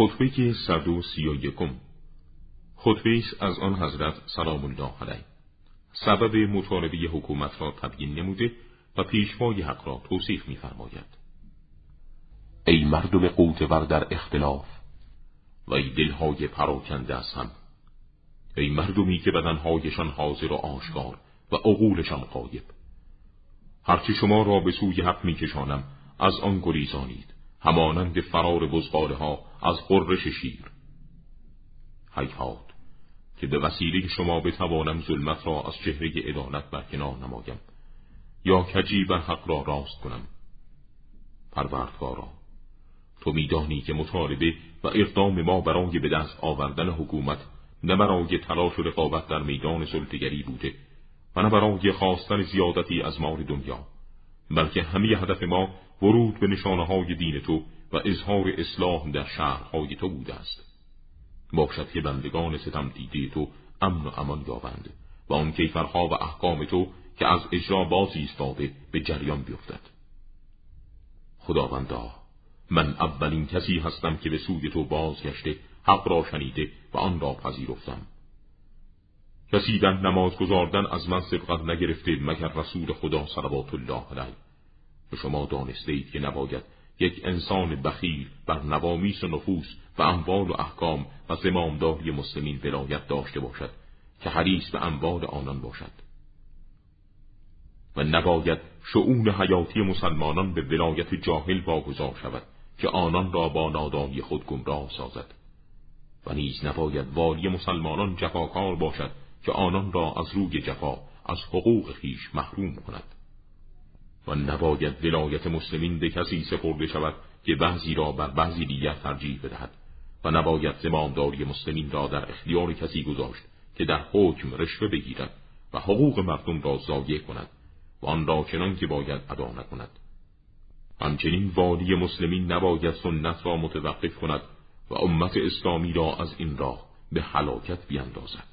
خطبه صد و سی و یکم. خطبه از آن حضرت سلام الله علیه. سبب مطالبه حکومت را تبیین نموده و پیشوای حق را توصیف می‌فرماید. ای مردم قوتور در اختلاف و ای دلهای پراکنده از هم ای مردمی که بدنهایشان حاضر و آشکار و عقولشان قایب هرچه شما را به سوی حق میکشانم از آن گریزانید. همانند فرار بزغاله ها از قررش شیر. حیحات که به وسیله شما بتوانم ظلمت را از چهره عدالت برکنار نمایم یا کجی بر حق را راست کنم؟ پروردگارا تو میدانی که مطالبه و اقدام ما برای به دست آوردن حکومت نه برای تلاش و رقابت در میدان سلطگری بوده و نه برای خواستن زیادتی از مال دنیا. بلکه همه هدف ما ورود به نشانه های دین تو و اظهار اصلاح در شهرهای تو بوده است. باشد که بندگان ستم دیده تو امن و امان یابند و آن کیفرها و احکام تو که از اجرا باز ایستاده به جریان بیفتد. خداوندا من اولین کسی هستم که به سوی تو بازگشته حق را شنیده و آن را پذیرفتم. کسی در نماز گذاردن از من سبقت نگرفته مگر رسول خدا صلوات الله علیه. و شما دانسته اید که نباید یک انسان بخیل بر نوامیس و نفوس و اموال و احکام و زمامداری مسلمین ولایت داشته باشد که حریص به اموال آنان باشد. و نباید شعون حیاتی مسلمانان به ولایت جاهل واگذار شود که آنان را با نادانی خود گمراه سازد. و نیز نباید والی مسلمانان جفاکار باشد که آنان را از روی جفا از حقوق خیش محروم کند. و نباید ولایت مسلمین به کسی سپرده شود که بعضی را بر بعضی دیگر ترجیح بدهد. و نباید زمامداری مسلمین را در اختیار کسی گذاشت که در حکم رشوه بگیرد و حقوق مردم را ضایع کند و آن را چنان که باید ادا نکند. همچنین والی مسلمین نباید سنت را متوقف کند و امت اسلامی را از این راه به حلاکت بیندازد.